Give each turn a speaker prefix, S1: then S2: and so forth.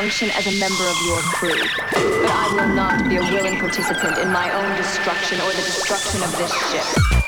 S1: function as a member of your crew. But I will not be a willing participant in my own destruction or the destruction of this ship.